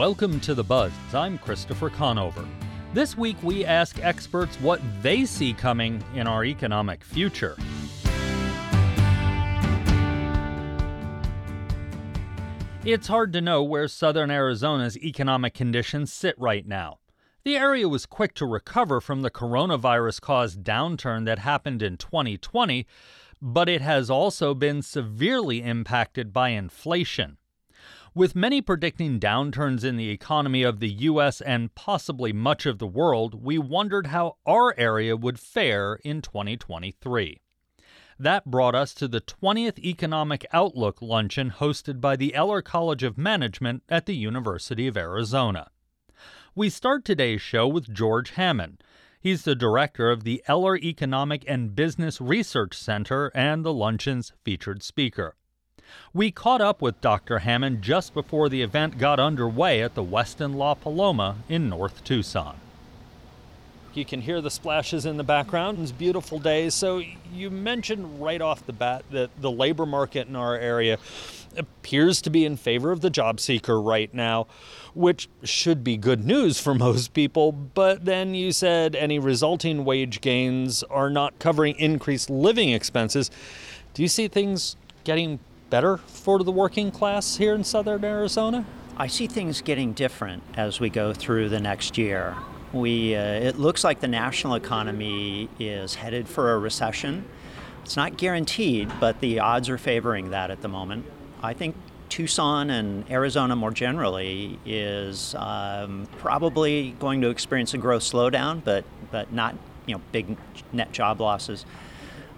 Welcome to The Buzz. I'm Christopher Conover. This week we ask experts what they see coming in our economic future. It's hard to know where southern Arizona's economic conditions sit right now. The area was quick to recover from the coronavirus caused downturn that happened in 2020, but it has also been severely impacted by inflation. With many predicting downturns in the economy of the U.S. and possibly much of the world, we wondered how our area would fare in 2023. That brought us to the 20th Economic Outlook luncheon hosted by the Eller College of Management at the University of Arizona. We start today's show with George Hammond. He's the director of the Eller Economic and Business Research Center and the luncheon's featured speaker. We caught up with Dr. Hammond just before the event got underway at the Westin La Paloma in North Tucson. You can hear the splashes in the background. It's beautiful days. So you mentioned right off the bat that the labor market in our area appears to be in favor of the job seeker right now, which should be good news for most people. But then you said any resulting wage gains are not covering increased living expenses. Do you see things getting better for the working class here in southern Arizona? I see things getting different as we go through the next year. We, uh, it looks like the national economy is headed for a recession. It's not guaranteed, but the odds are favoring that at the moment. I think Tucson and Arizona more generally is um, probably going to experience a growth slowdown, but but not you know big net job losses.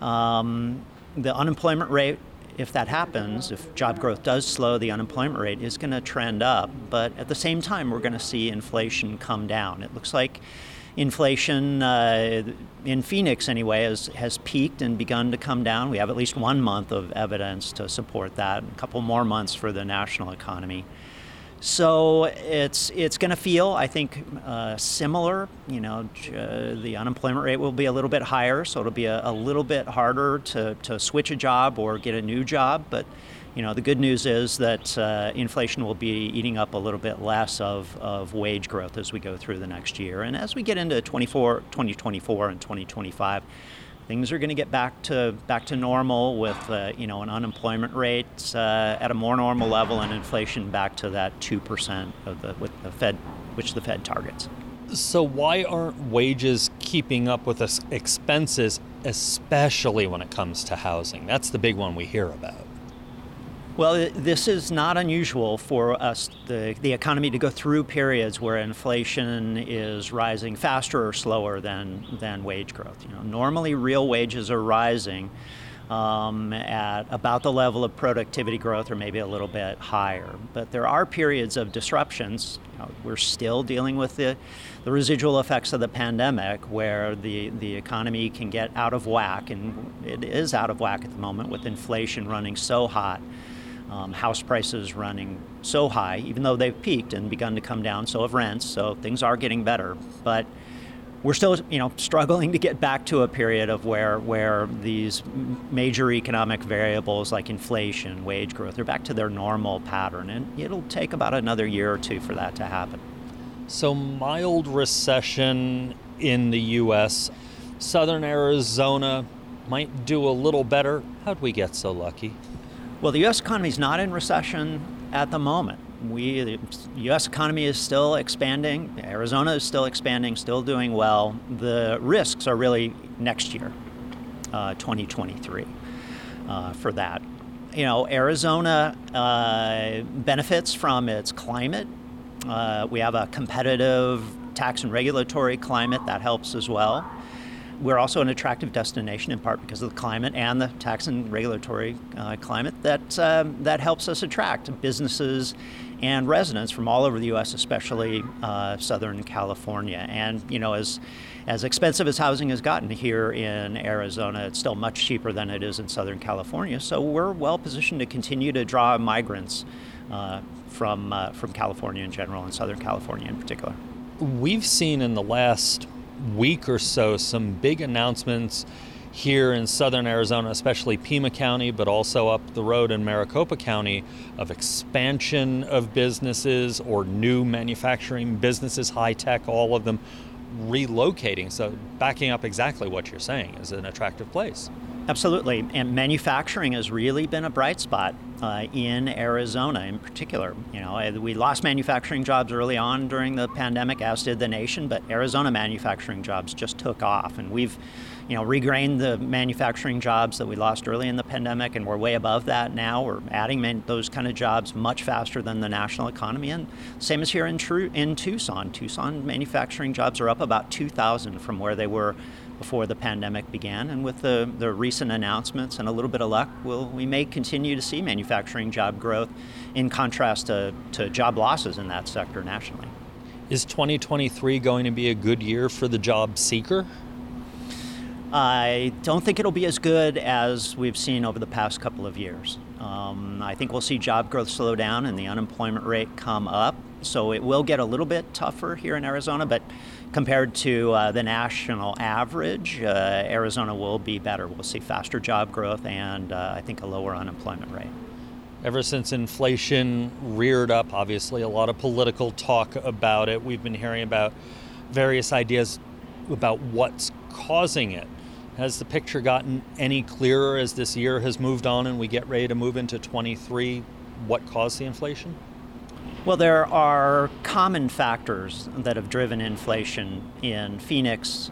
Um, the unemployment rate if that happens, if job growth does slow, the unemployment rate is going to trend up. But at the same time, we're going to see inflation come down. It looks like inflation uh, in Phoenix, anyway, has, has peaked and begun to come down. We have at least one month of evidence to support that, a couple more months for the national economy. So it's it's going to feel, I think, uh, similar. You know, uh, the unemployment rate will be a little bit higher, so it'll be a, a, little bit harder to, to switch a job or get a new job. But you know, the good news is that uh, inflation will be eating up a little bit less of, of wage growth as we go through the next year, and as we get into 24, 2024 and 2025 things are going to get back to back to normal with uh, you know an unemployment rate uh, at a more normal level and inflation back to that two percent of the with the Fed, which the Fed targets. So why aren't wages keeping up with expenses, especially when it comes to housing? That's the big one we hear about. Well, this is not unusual for us, the, the economy, to go through periods where inflation is rising faster or slower than, than wage growth. You know, normally, real wages are rising um, at about the level of productivity growth or maybe a little bit higher. But there are periods of disruptions. You know, we're still dealing with the, the residual effects of the pandemic where the, the economy can get out of whack, and it is out of whack at the moment with inflation running so hot um, house prices running so high, even though they've peaked and begun to come down, so have rents, so things are getting better. But we're still, you know, struggling to get back to a period of where where these major economic variables like inflation, wage growth, are back to their normal pattern, and it'll take about another year or two for that to happen. So mild recession in the U.S. Southern Arizona might do a little better. How'd we get so lucky? Well, the U.S. economy is not in recession at the moment. We, the U.S. economy is still expanding. Arizona is still expanding, still doing well. The risks are really next year, uh, 2023, uh, for that. You know, Arizona uh, benefits from its climate. Uh, we have a competitive tax and regulatory climate that helps as well. We're also an attractive destination in part because of the climate and the tax and regulatory uh, climate that um, that helps us attract businesses and residents from all over the U.S., especially uh, Southern California. And you know, as as expensive as housing has gotten here in Arizona, it's still much cheaper than it is in Southern California. So we're well positioned to continue to draw migrants uh, from uh, from California in general and Southern California in particular. We've seen in the last week or so some big announcements here in southern Arizona, especially Pima County, but also up the road in Maricopa County, of expansion of businesses or new manufacturing businesses, high tech, all of them relocating. So, backing up exactly what you're saying is an attractive place. Absolutely. And manufacturing has really been a bright spot uh, in Arizona in particular. You know, we lost manufacturing jobs early on during the pandemic, as did the nation, but Arizona manufacturing jobs just took off. And we've, you know, regained the manufacturing jobs that we lost early in the pandemic, and we're way above that now. We're adding man- those kind of jobs much faster than the national economy. And same as here in, Tru- in Tucson. Tucson manufacturing jobs are up about 2,000 from where they were before the pandemic began. And with the, the recent announcements and a little bit of luck, we'll, we may continue to see manufacturing job growth in contrast to, to job losses in that sector nationally. Is 2023 going to be a good year for the job seeker? I don't think it'll be as good as we've seen over the past couple of years. Um, I think we'll see job growth slow down and the unemployment rate come up. So it will get a little bit tougher here in Arizona, but compared to uh, the national average, uh, Arizona will be better. We'll see faster job growth and uh, I think a lower unemployment rate. Ever since inflation reared up, obviously, a lot of political talk about it. We've been hearing about various ideas about what's causing it. Has the picture gotten any clearer as this year has moved on and we get ready to move into 23? What caused the inflation? Well, there are common factors that have driven inflation in Phoenix,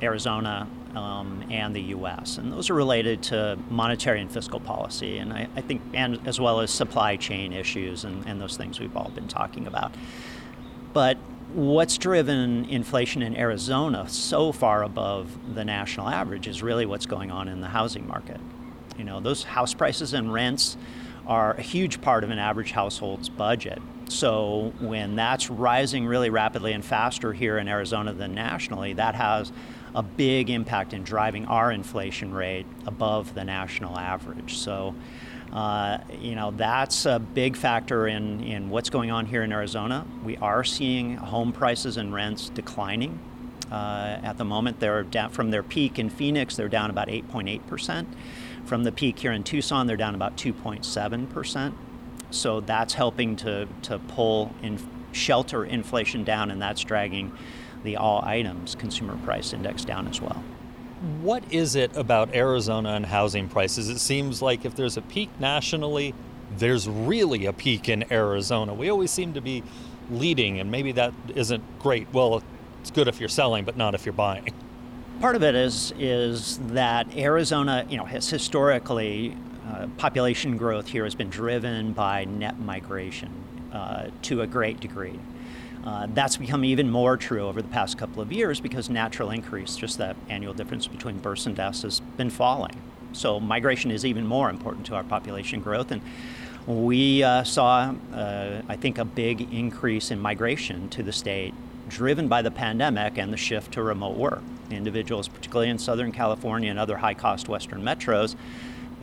Arizona, um, and the U.S., and those are related to monetary and fiscal policy, and I, I think, and as well as supply chain issues and, and those things we've all been talking about. But what's driven inflation in Arizona so far above the national average is really what's going on in the housing market. You know, those house prices and rents are a huge part of an average household's budget. So when that's rising really rapidly and faster here in Arizona than nationally, that has a big impact in driving our inflation rate above the national average. So, uh, you know, that's a big factor in, in what's going on here in Arizona. We are seeing home prices and rents declining. Uh, at the moment, they're down from their peak in Phoenix, they're down about 8.8 percent. From the peak here in Tucson, they're down about 2.7 percent. So that's helping to, to pull in shelter inflation down, and that's dragging the all items consumer price index down as well. What is it about Arizona and housing prices? It seems like if there's a peak nationally, there's really a peak in Arizona. We always seem to be leading, and maybe that isn't great. Well, it's good if you're selling, but not if you're buying. Part of it is is that Arizona, you know, has historically uh, population growth here has been driven by net migration uh, to a great degree. Uh, that's become even more true over the past couple of years because natural increase, just that annual difference between births and deaths, has been falling. So migration is even more important to our population growth. And we uh, saw, uh, I think, a big increase in migration to the state driven by the pandemic and the shift to remote work. Individuals, particularly in Southern California and other high cost Western metros,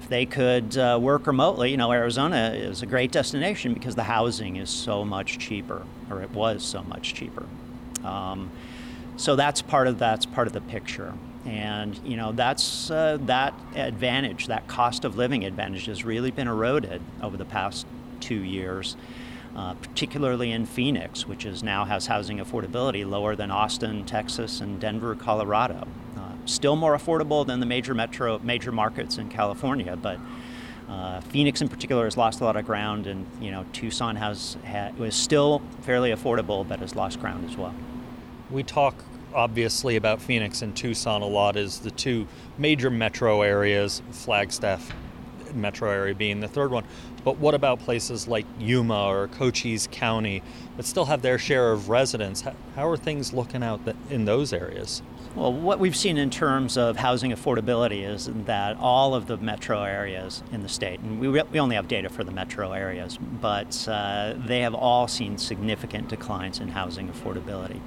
if they could uh, work remotely, you know, Arizona is a great destination because the housing is so much cheaper, or it was so much cheaper. Um, so that's part of that's part of the picture, and you know that's uh, that advantage, that cost of living advantage, has really been eroded over the past two years. Uh, particularly in Phoenix, which is now has housing affordability lower than Austin, Texas, and Denver, Colorado still more affordable than the major metro major markets in California, but uh, Phoenix in particular has lost a lot of ground, and you know Tucson has ha- was still fairly affordable, but has lost ground as well. We talk obviously about Phoenix and Tucson a lot as the two major metro areas, Flagstaff metro area being the third one. But what about places like Yuma or Cochise County that still have their share of residents? How are things looking out in those areas? Well, what we've seen in terms of housing affordability is that all of the metro areas in the state, and we, we only have data for the metro areas, but uh, they have all seen significant declines in housing affordability.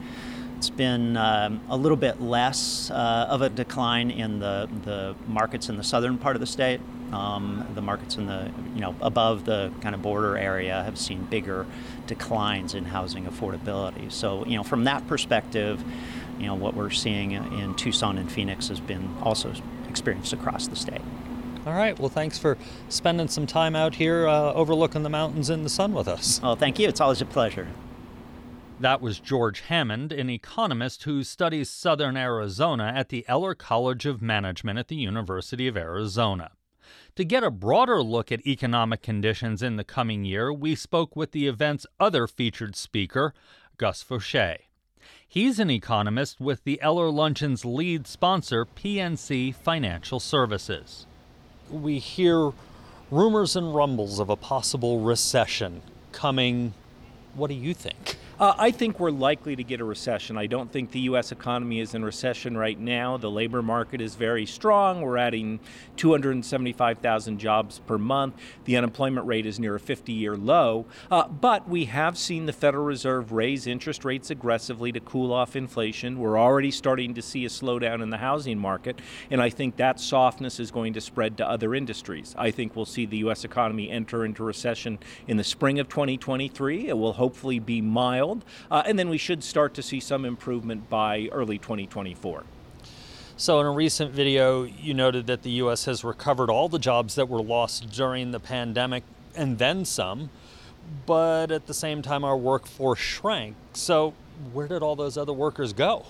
It's been um, a little bit less uh, of a decline in the, the markets in the southern part of the state. Um, the markets in the, you know, above the kind of border area have seen bigger declines in housing affordability. So, you know, from that perspective, you know, what we're seeing in Tucson and Phoenix has been also experienced across the state. All right. Well, thanks for spending some time out here uh, overlooking the mountains in the sun with us. Well, thank you. It's always a pleasure. That was George Hammond, an economist who studies southern Arizona at the Eller College of Management at the University of Arizona. To get a broader look at economic conditions in the coming year, we spoke with the event's other featured speaker, Gus Faucher. He's an economist with the Eller Luncheon's lead sponsor, PNC Financial Services. We hear rumors and rumbles of a possible recession coming. What do you think? Uh, I think we're likely to get a recession. I don't think the U.S. economy is in recession right now. The labor market is very strong. We're adding 275,000 jobs per month. The unemployment rate is near a 50 year low. Uh, but we have seen the Federal Reserve raise interest rates aggressively to cool off inflation. We're already starting to see a slowdown in the housing market, and I think that softness is going to spread to other industries. I think we'll see the U.S. economy enter into recession in the spring of 2023. It will hopefully be mild mild, uh, and then we should start to see some improvement by early 2024. So, in a recent video, you noted that the U.S. has recovered all the jobs that were lost during the pandemic and then some, but at the same time, our workforce shrank. So, where did all those other workers go?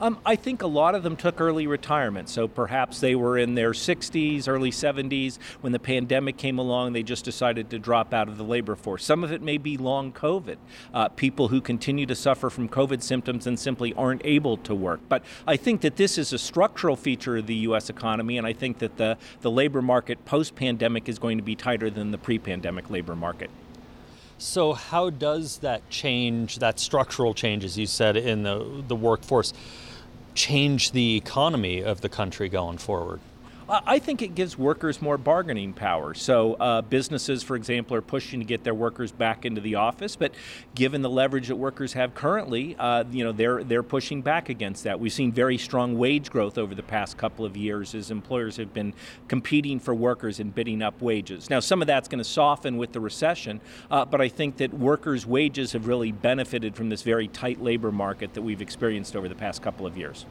Um, I think a lot of them took early retirement. So perhaps they were in their 60s, early 70s. When the pandemic came along, they just decided to drop out of the labor force. Some of it may be long COVID, uh, people who continue to suffer from COVID symptoms and simply aren't able to work. But I think that this is a structural feature of the U.S. economy, and I think that the, the labor market post pandemic is going to be tighter than the pre pandemic labor market. So, how does that change, that structural change, as you said, in the, the workforce, change the economy of the country going forward? I think it gives workers more bargaining power. So uh, businesses, for example, are pushing to get their workers back into the office, but given the leverage that workers have currently, uh, you know, they're they're pushing back against that. We've seen very strong wage growth over the past couple of years as employers have been competing for workers and bidding up wages. Now, some of that's going to soften with the recession, uh, but I think that workers' wages have really benefited from this very tight labor market that we've experienced over the past couple of years.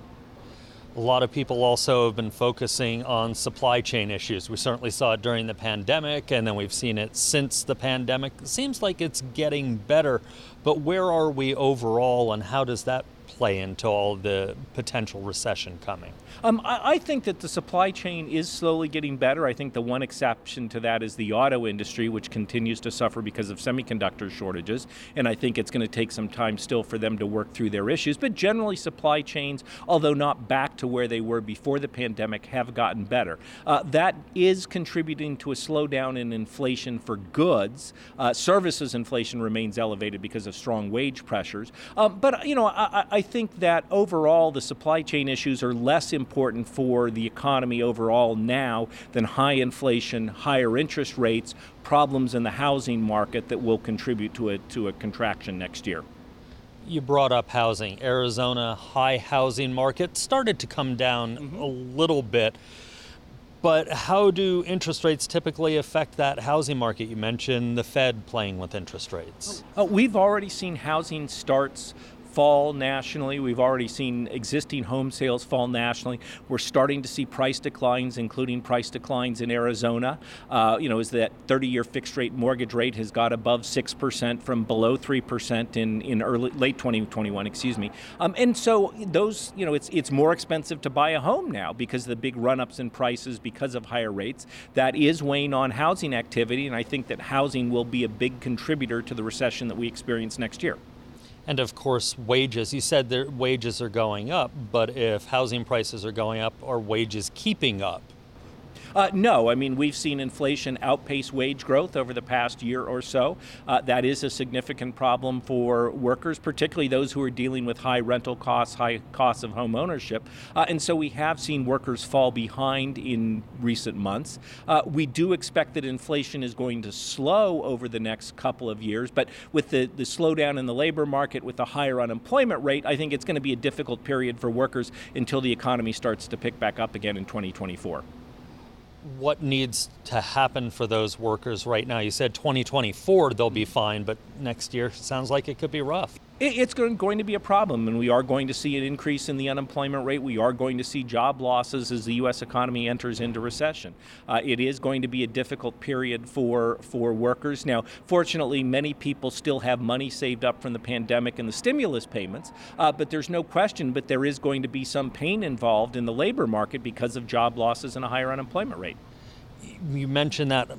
A lot of people also have been focusing on supply chain issues. We certainly saw it during the pandemic, and then we've seen it since the pandemic. It seems like it's getting better, but where are we overall, and how does that play into all the potential recession coming? Um, I, I, think that the supply chain is slowly getting better. I think the one exception to that is the auto industry, which continues to suffer because of semiconductor shortages. And I think it's going to take some time still for them to work through their issues. But generally, supply chains, although not back to where they were before the pandemic, have gotten better. Uh, that is contributing to a slowdown in inflation for goods. Uh, services inflation remains elevated because of strong wage pressures. Um, but, you know, I, I think that overall the supply chain issues are less important for the economy overall now than high inflation, higher interest rates, problems in the housing market that will contribute to a, to a contraction next year. You brought up housing. Arizona high housing market started to come down mm-hmm. a little bit. But how do interest rates typically affect that housing market? You mentioned the Fed playing with interest rates. Uh, we've already seen housing starts fall nationally. We've already seen existing home sales fall nationally. We're starting to see price declines, including price declines in Arizona. Uh, you know, as that 30-year fixed rate mortgage rate has got above 6% from below 3% in, in early late 2021, excuse me. Um, and so those, you know, it's it's more expensive to buy a home now because of the big run-ups in prices because of higher rates. That is weighing on housing activity, and I think that housing will be a big contributor to the recession that we experience next year. And of course, wages. You said that wages are going up, but if housing prices are going up, are wages keeping up? Uh, no, I mean, we've seen inflation outpace wage growth over the past year or so. Uh, that is a significant problem for workers, particularly those who are dealing with high rental costs, high costs of home ownership. Uh, and so we have seen workers fall behind in recent months. Uh, we do expect that inflation is going to slow over the next couple of years, but with the, the slowdown in the labor market, with the higher unemployment rate, I think it's going to be a difficult period for workers until the economy starts to pick back up again in 2024 what needs to happen for those workers right now? You said 2024 they'll be fine, but next year sounds like it could be rough. It's going to be a problem, and we are going to see an increase in the unemployment rate. We are going to see job losses as the U.S. economy enters into recession. Uh, it is going to be a difficult period for for workers. Now, fortunately, many people still have money saved up from the pandemic and the stimulus payments, uh, but there's no question. But there is going to be some pain involved in the labor market because of job losses and a higher unemployment rate you mentioned that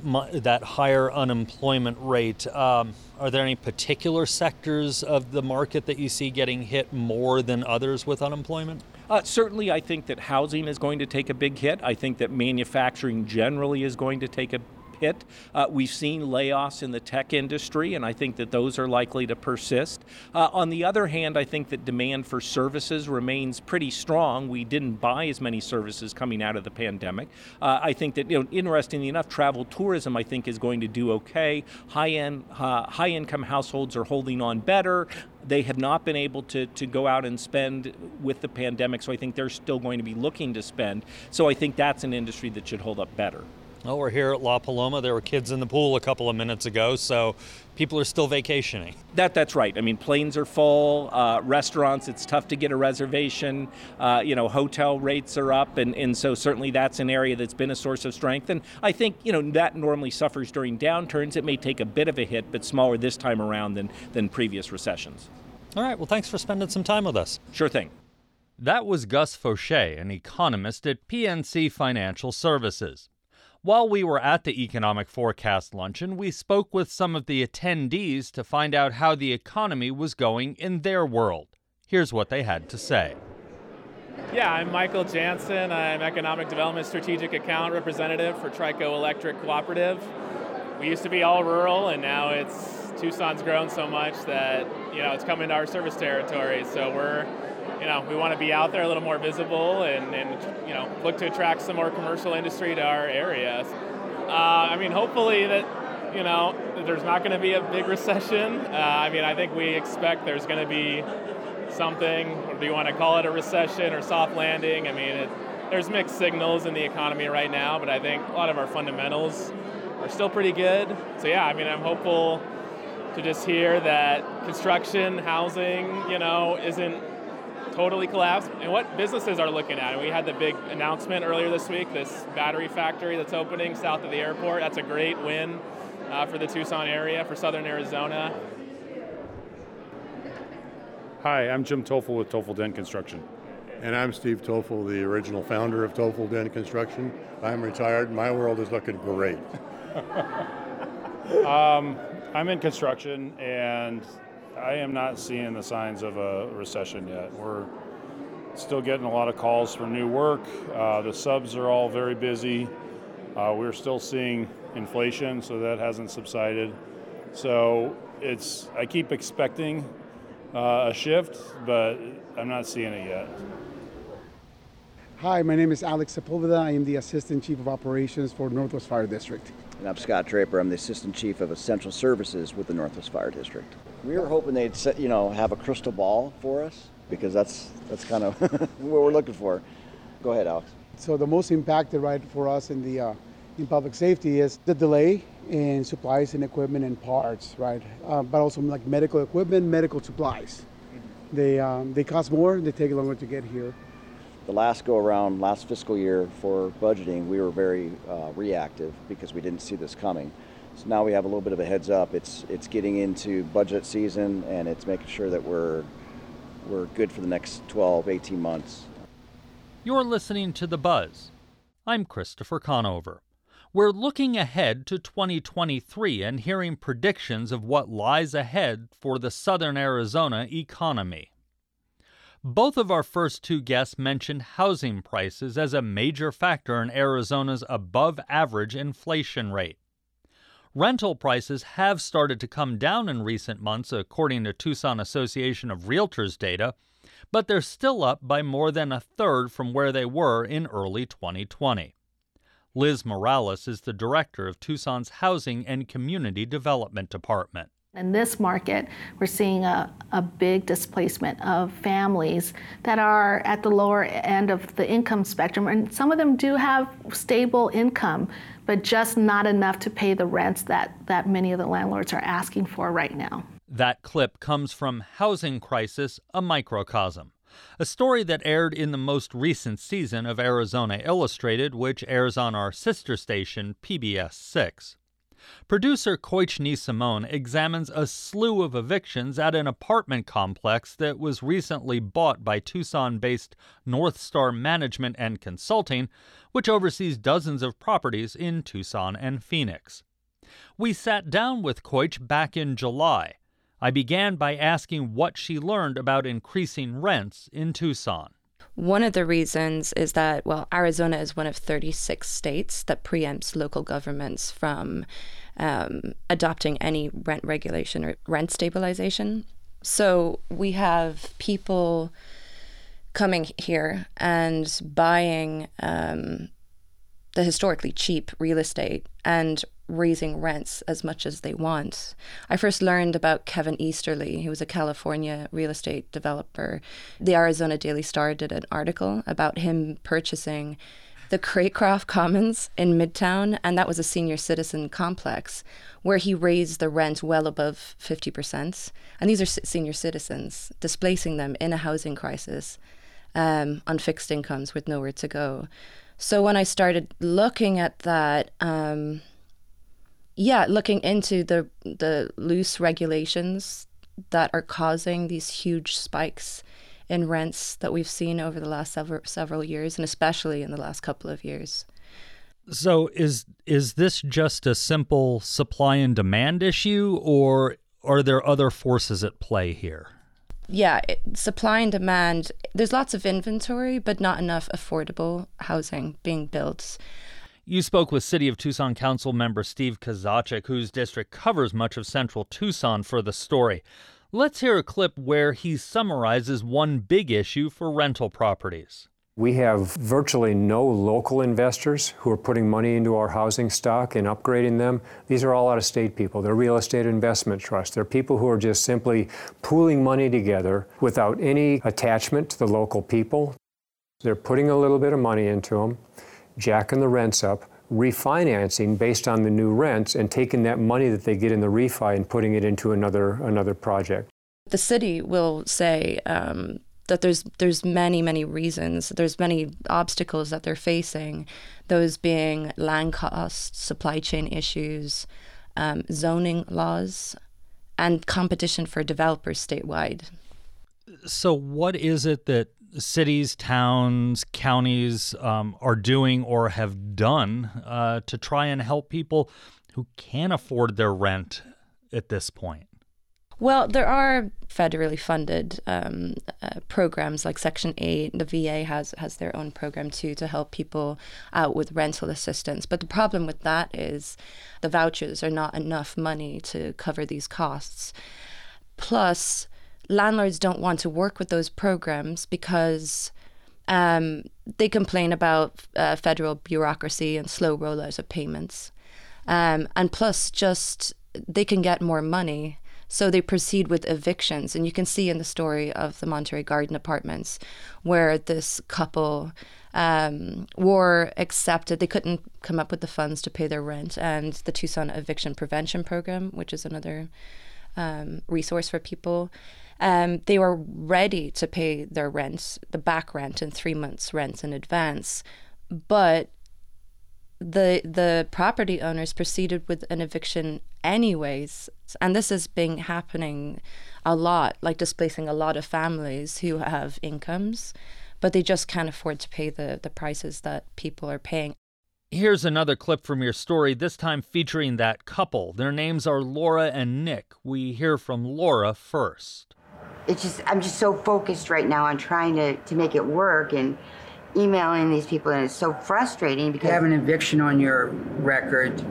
that higher unemployment rate. Um, are there any particular sectors of the market that you see getting hit more than others with unemployment? Uh, certainly, I think that housing is going to take a big hit. I think that manufacturing generally is going to take a hit. Uh, we've seen layoffs in the tech industry, and I think that those are likely to persist. Uh, on the other hand, I think that demand for services remains pretty strong. We didn't buy as many services coming out of the pandemic. Uh, I think that, you know, interestingly enough, travel tourism I think is going to do okay. High end, uh, high income households are holding on better they have not been able to, to go out and spend with the pandemic, so I think they're still going to be looking to spend. So I think that's an industry that should hold up better. Well, we're here at La Paloma. There were kids in the pool a couple of minutes ago, so people are still vacationing. That that's right. I mean, planes are full. Uh, restaurants, it's tough to get a reservation. Uh, you know, hotel rates are up, and, and so certainly that's an area that's been a source of strength. And I think you know that normally suffers during downturns. It may take a bit of a hit, but smaller this time around than than previous recessions. All right. Well, thanks for spending some time with us. Sure thing. That was Gus Faucher, an economist at PNC Financial Services. While we were at the Economic Forecast Luncheon, we spoke with some of the attendees to find out how the economy was going in their world. Here's what they had to say. Yeah, I'm Michael Jansen. I'm Economic Development Strategic Account Representative for Trico Electric Cooperative. We used to be all rural, and now it's Tucson's grown so much that you know it's coming to our service territory. So we're you know, we want to be out there a little more visible and, and you know, look to attract some more commercial industry to our area. Uh, I mean, hopefully that, you know, there's not going to be a big recession. Uh, I mean, I think we expect there's going to be something, or do you want to call it a recession or soft landing? I mean, it, there's mixed signals in the economy right now, but I think a lot of our fundamentals are still pretty good. So yeah, I mean, I'm hopeful to just hear that construction, housing, you know, isn't totally collapsed. And what businesses are looking at, and we had the big announcement earlier this week, this battery factory that's opening south of the airport. That's a great win uh, for the Tucson area, for southern Arizona. Hi, I'm Jim Tofel with Tofel Dent Construction. And I'm Steve Tofel, the original founder of Tofel Dent Construction. I'm retired. My world is looking great. um, I'm in construction, and I am not seeing the signs of a recession yet. We're still getting a lot of calls for new work. Uh, the subs are all very busy. Uh, we're still seeing inflation, so that hasn't subsided. So it's I keep expecting uh, a shift, but I'm not seeing it yet. Hi, my name is Alex Sepulveda. I am the Assistant Chief of Operations for Northwest Fire District. And I'm Scott Draper. I'm the Assistant Chief of Essential Services with the Northwest Fire District. We were hoping they'd, set, you know, have a crystal ball for us because that's that's kind of what we're looking for. Go ahead, Alex. So the most impacted right for us in the uh, in public safety is the delay in supplies and equipment and parts, right? Uh, but also like medical equipment, medical supplies. Mm-hmm. They um, they cost more. They take longer to get here the last go around, last fiscal year for budgeting, we were very uh, reactive because we didn't see this coming. So now we have a little bit of a heads up. It's it's getting into budget season and it's making sure that we're we're good for the next 12, 18 months. You're listening to The Buzz. I'm Christopher Conover. We're looking ahead to 2023 and hearing predictions of what lies ahead for the southern Arizona economy. Both of our first two guests mentioned housing prices as a major factor in Arizona's above average inflation rate. Rental prices have started to come down in recent months, according to Tucson Association of Realtors data, but they're still up by more than a third from where they were in early 2020. Liz Morales is the director of Tucson's Housing and Community Development Department. In this market, we're seeing a, a big displacement of families that are at the lower end of the income spectrum, and some of them do have stable income, but just not enough to pay the rents that, that many of the landlords are asking for right now. That clip comes from Housing Crisis, a Microcosm, a story that aired in the most recent season of Arizona Illustrated, which airs on our sister station, PBS 6. Producer Koichni Simone examines a slew of evictions at an apartment complex that was recently bought by Tucson based North Star Management and Consulting, which oversees dozens of properties in Tucson and Phoenix. We sat down with Koich back in July I began by asking what she learned about increasing rents in Tucson. One of the reasons is that, well, Arizona is one of 36 states that preempts local governments from um, adopting any rent regulation or rent stabilization. So we have people coming here and buying um, the historically cheap real estate and raising rents as much as they want. I first learned about Kevin Easterly, who was a California real estate developer. The Arizona Daily Star did an article about him purchasing the Craycroft Commons in Midtown, and that was a senior citizen complex where he raised the rent well above 50%. And these are senior citizens, displacing them in a housing crisis um, on fixed incomes with nowhere to go. So when I started looking at that, um, yeah, looking into the the loose regulations that are causing these huge spikes in rents that we've seen over the last several several years, and especially in the last couple of years. So is is this just a simple supply and demand issue, or are there other forces at play here? Yeah, it, supply and demand. There's lots of inventory, but not enough affordable housing being built. You spoke with City of Tucson Council member Steve Kozachik, whose district covers much of central Tucson for the story. Let's hear a clip where he summarizes one big issue for rental properties. We have virtually no local investors who are putting money into our housing stock and upgrading them. These are all out of state people. They're real estate investment trusts. They're people who are just simply pooling money together without any attachment to the local people. They're putting a little bit of money into them jacking the rents up, refinancing based on the new rents, and taking that money that they get in the refi and putting it into another another project. The city will say um, that there's there's many many reasons, there's many obstacles that they're facing, those being land costs, supply chain issues, um, zoning laws, and competition for developers statewide. So, what is it that cities, towns, counties um, are doing or have done uh, to try and help people who can't afford their rent at this point? Well, there are federally funded um, uh, programs like Section 8. The VA has, has their own program too to help people out with rental assistance. But the problem with that is the vouchers are not enough money to cover these costs. Plus, landlords don't want to work with those programs because um, they complain about uh, federal bureaucracy and slow rollout of payments. Um, and plus, just they can get more money. So they proceed with evictions. And you can see in the story of the Monterey Garden Apartments where this couple um, were accepted. They couldn't come up with the funds to pay their rent. And the Tucson Eviction Prevention Program, which is another um, resource for people, um, they were ready to pay their rent, the back rent, and three months' rent in advance, but the the property owners proceeded with an eviction anyways, and this has been happening a lot, like displacing a lot of families who have incomes, but they just can't afford to pay the the prices that people are paying. Here's another clip from your story, this time featuring that couple. Their names are Laura and Nick. We hear from Laura first it's just I'm just so focused right now on trying to, to make it work and emailing these people and it's so frustrating because you have an eviction on your record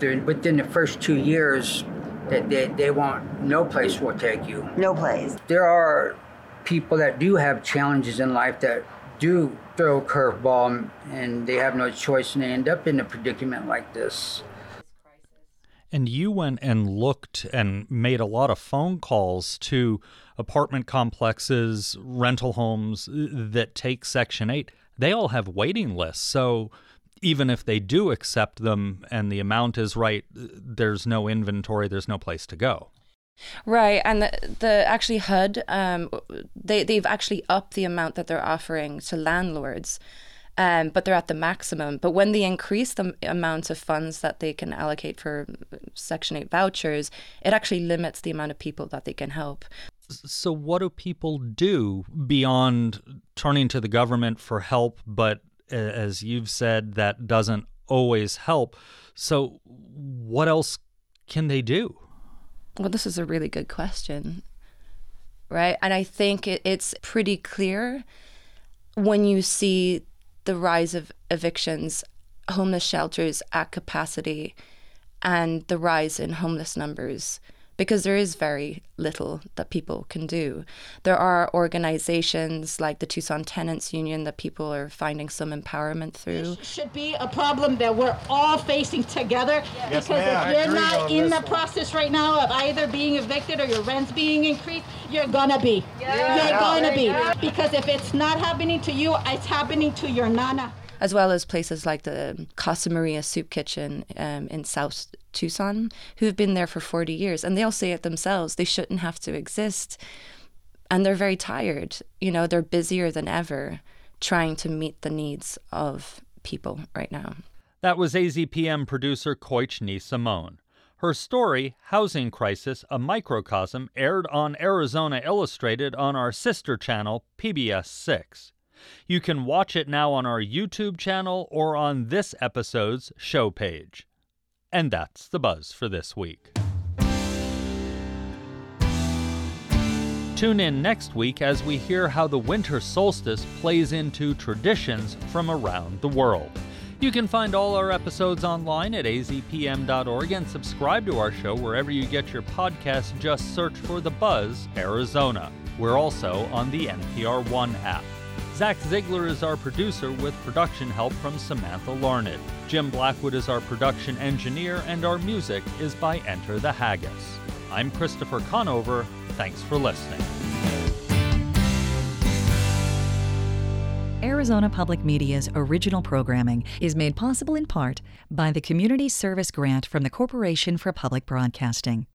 within the first two years that they, they won't no place will take you. No place. There are people that do have challenges in life that do throw a curveball and they have no choice and they end up in a predicament like this and you went and looked and made a lot of phone calls to apartment complexes, rental homes uh, that take Section 8. They all have waiting lists. So even if they do accept them and the amount is right, uh, there's no inventory, there's no place to go. Right, and the, the actually HUD, um, they they've actually upped the amount that they're offering to landlords, um, but they're at the maximum. But when they increase the amount of funds that they can allocate for Section Eight vouchers, it actually limits the amount of people that they can help. So, what do people do beyond turning to the government for help? But as you've said, that doesn't always help. So, what else can they do? Well, this is a really good question, right? And I think it, it's pretty clear when you see the rise of evictions, homeless shelters at capacity, and the rise in homeless numbers because there is very little that people can do. There are organizations like the Tucson Tenants Union that people are finding some empowerment through. This should be a problem that we're all facing together yes, because ma'am. if you're not in the process right now of either being evicted or your rent's being increased, you're gonna be. Yeah. You're yeah. gonna be. Yeah. Because if it's not happening to you, it's happening to your nana as well as places like the Casa Maria Soup Kitchen um, in South Tucson, who have been there for 40 years. And they all say it themselves they shouldn't have to exist. And they're very tired. You know, they're busier than ever trying to meet the needs of people right now. That was AZPM producer Koichni Simone. Her story, Housing Crisis, a Microcosm, aired on Arizona Illustrated on our sister channel, PBS 6. You can watch it now on our YouTube channel or on this episode's show page. And that's the buzz for this week. Tune in next week as we hear how the winter solstice plays into traditions from around the world. You can find all our episodes online at azpm.org and subscribe to our show wherever you get your podcasts. Just search for The Buzz Arizona. We're also on the NPR One app. Zach Ziegler is our producer with production help from Samantha Larned. Jim Blackwood is our production engineer, and our music is by Enter the Haggis. I'm Christopher Conover. Thanks for listening. Arizona Public Media's original programming is made possible in part by the Community Service Grant from the Corporation for Public Broadcasting.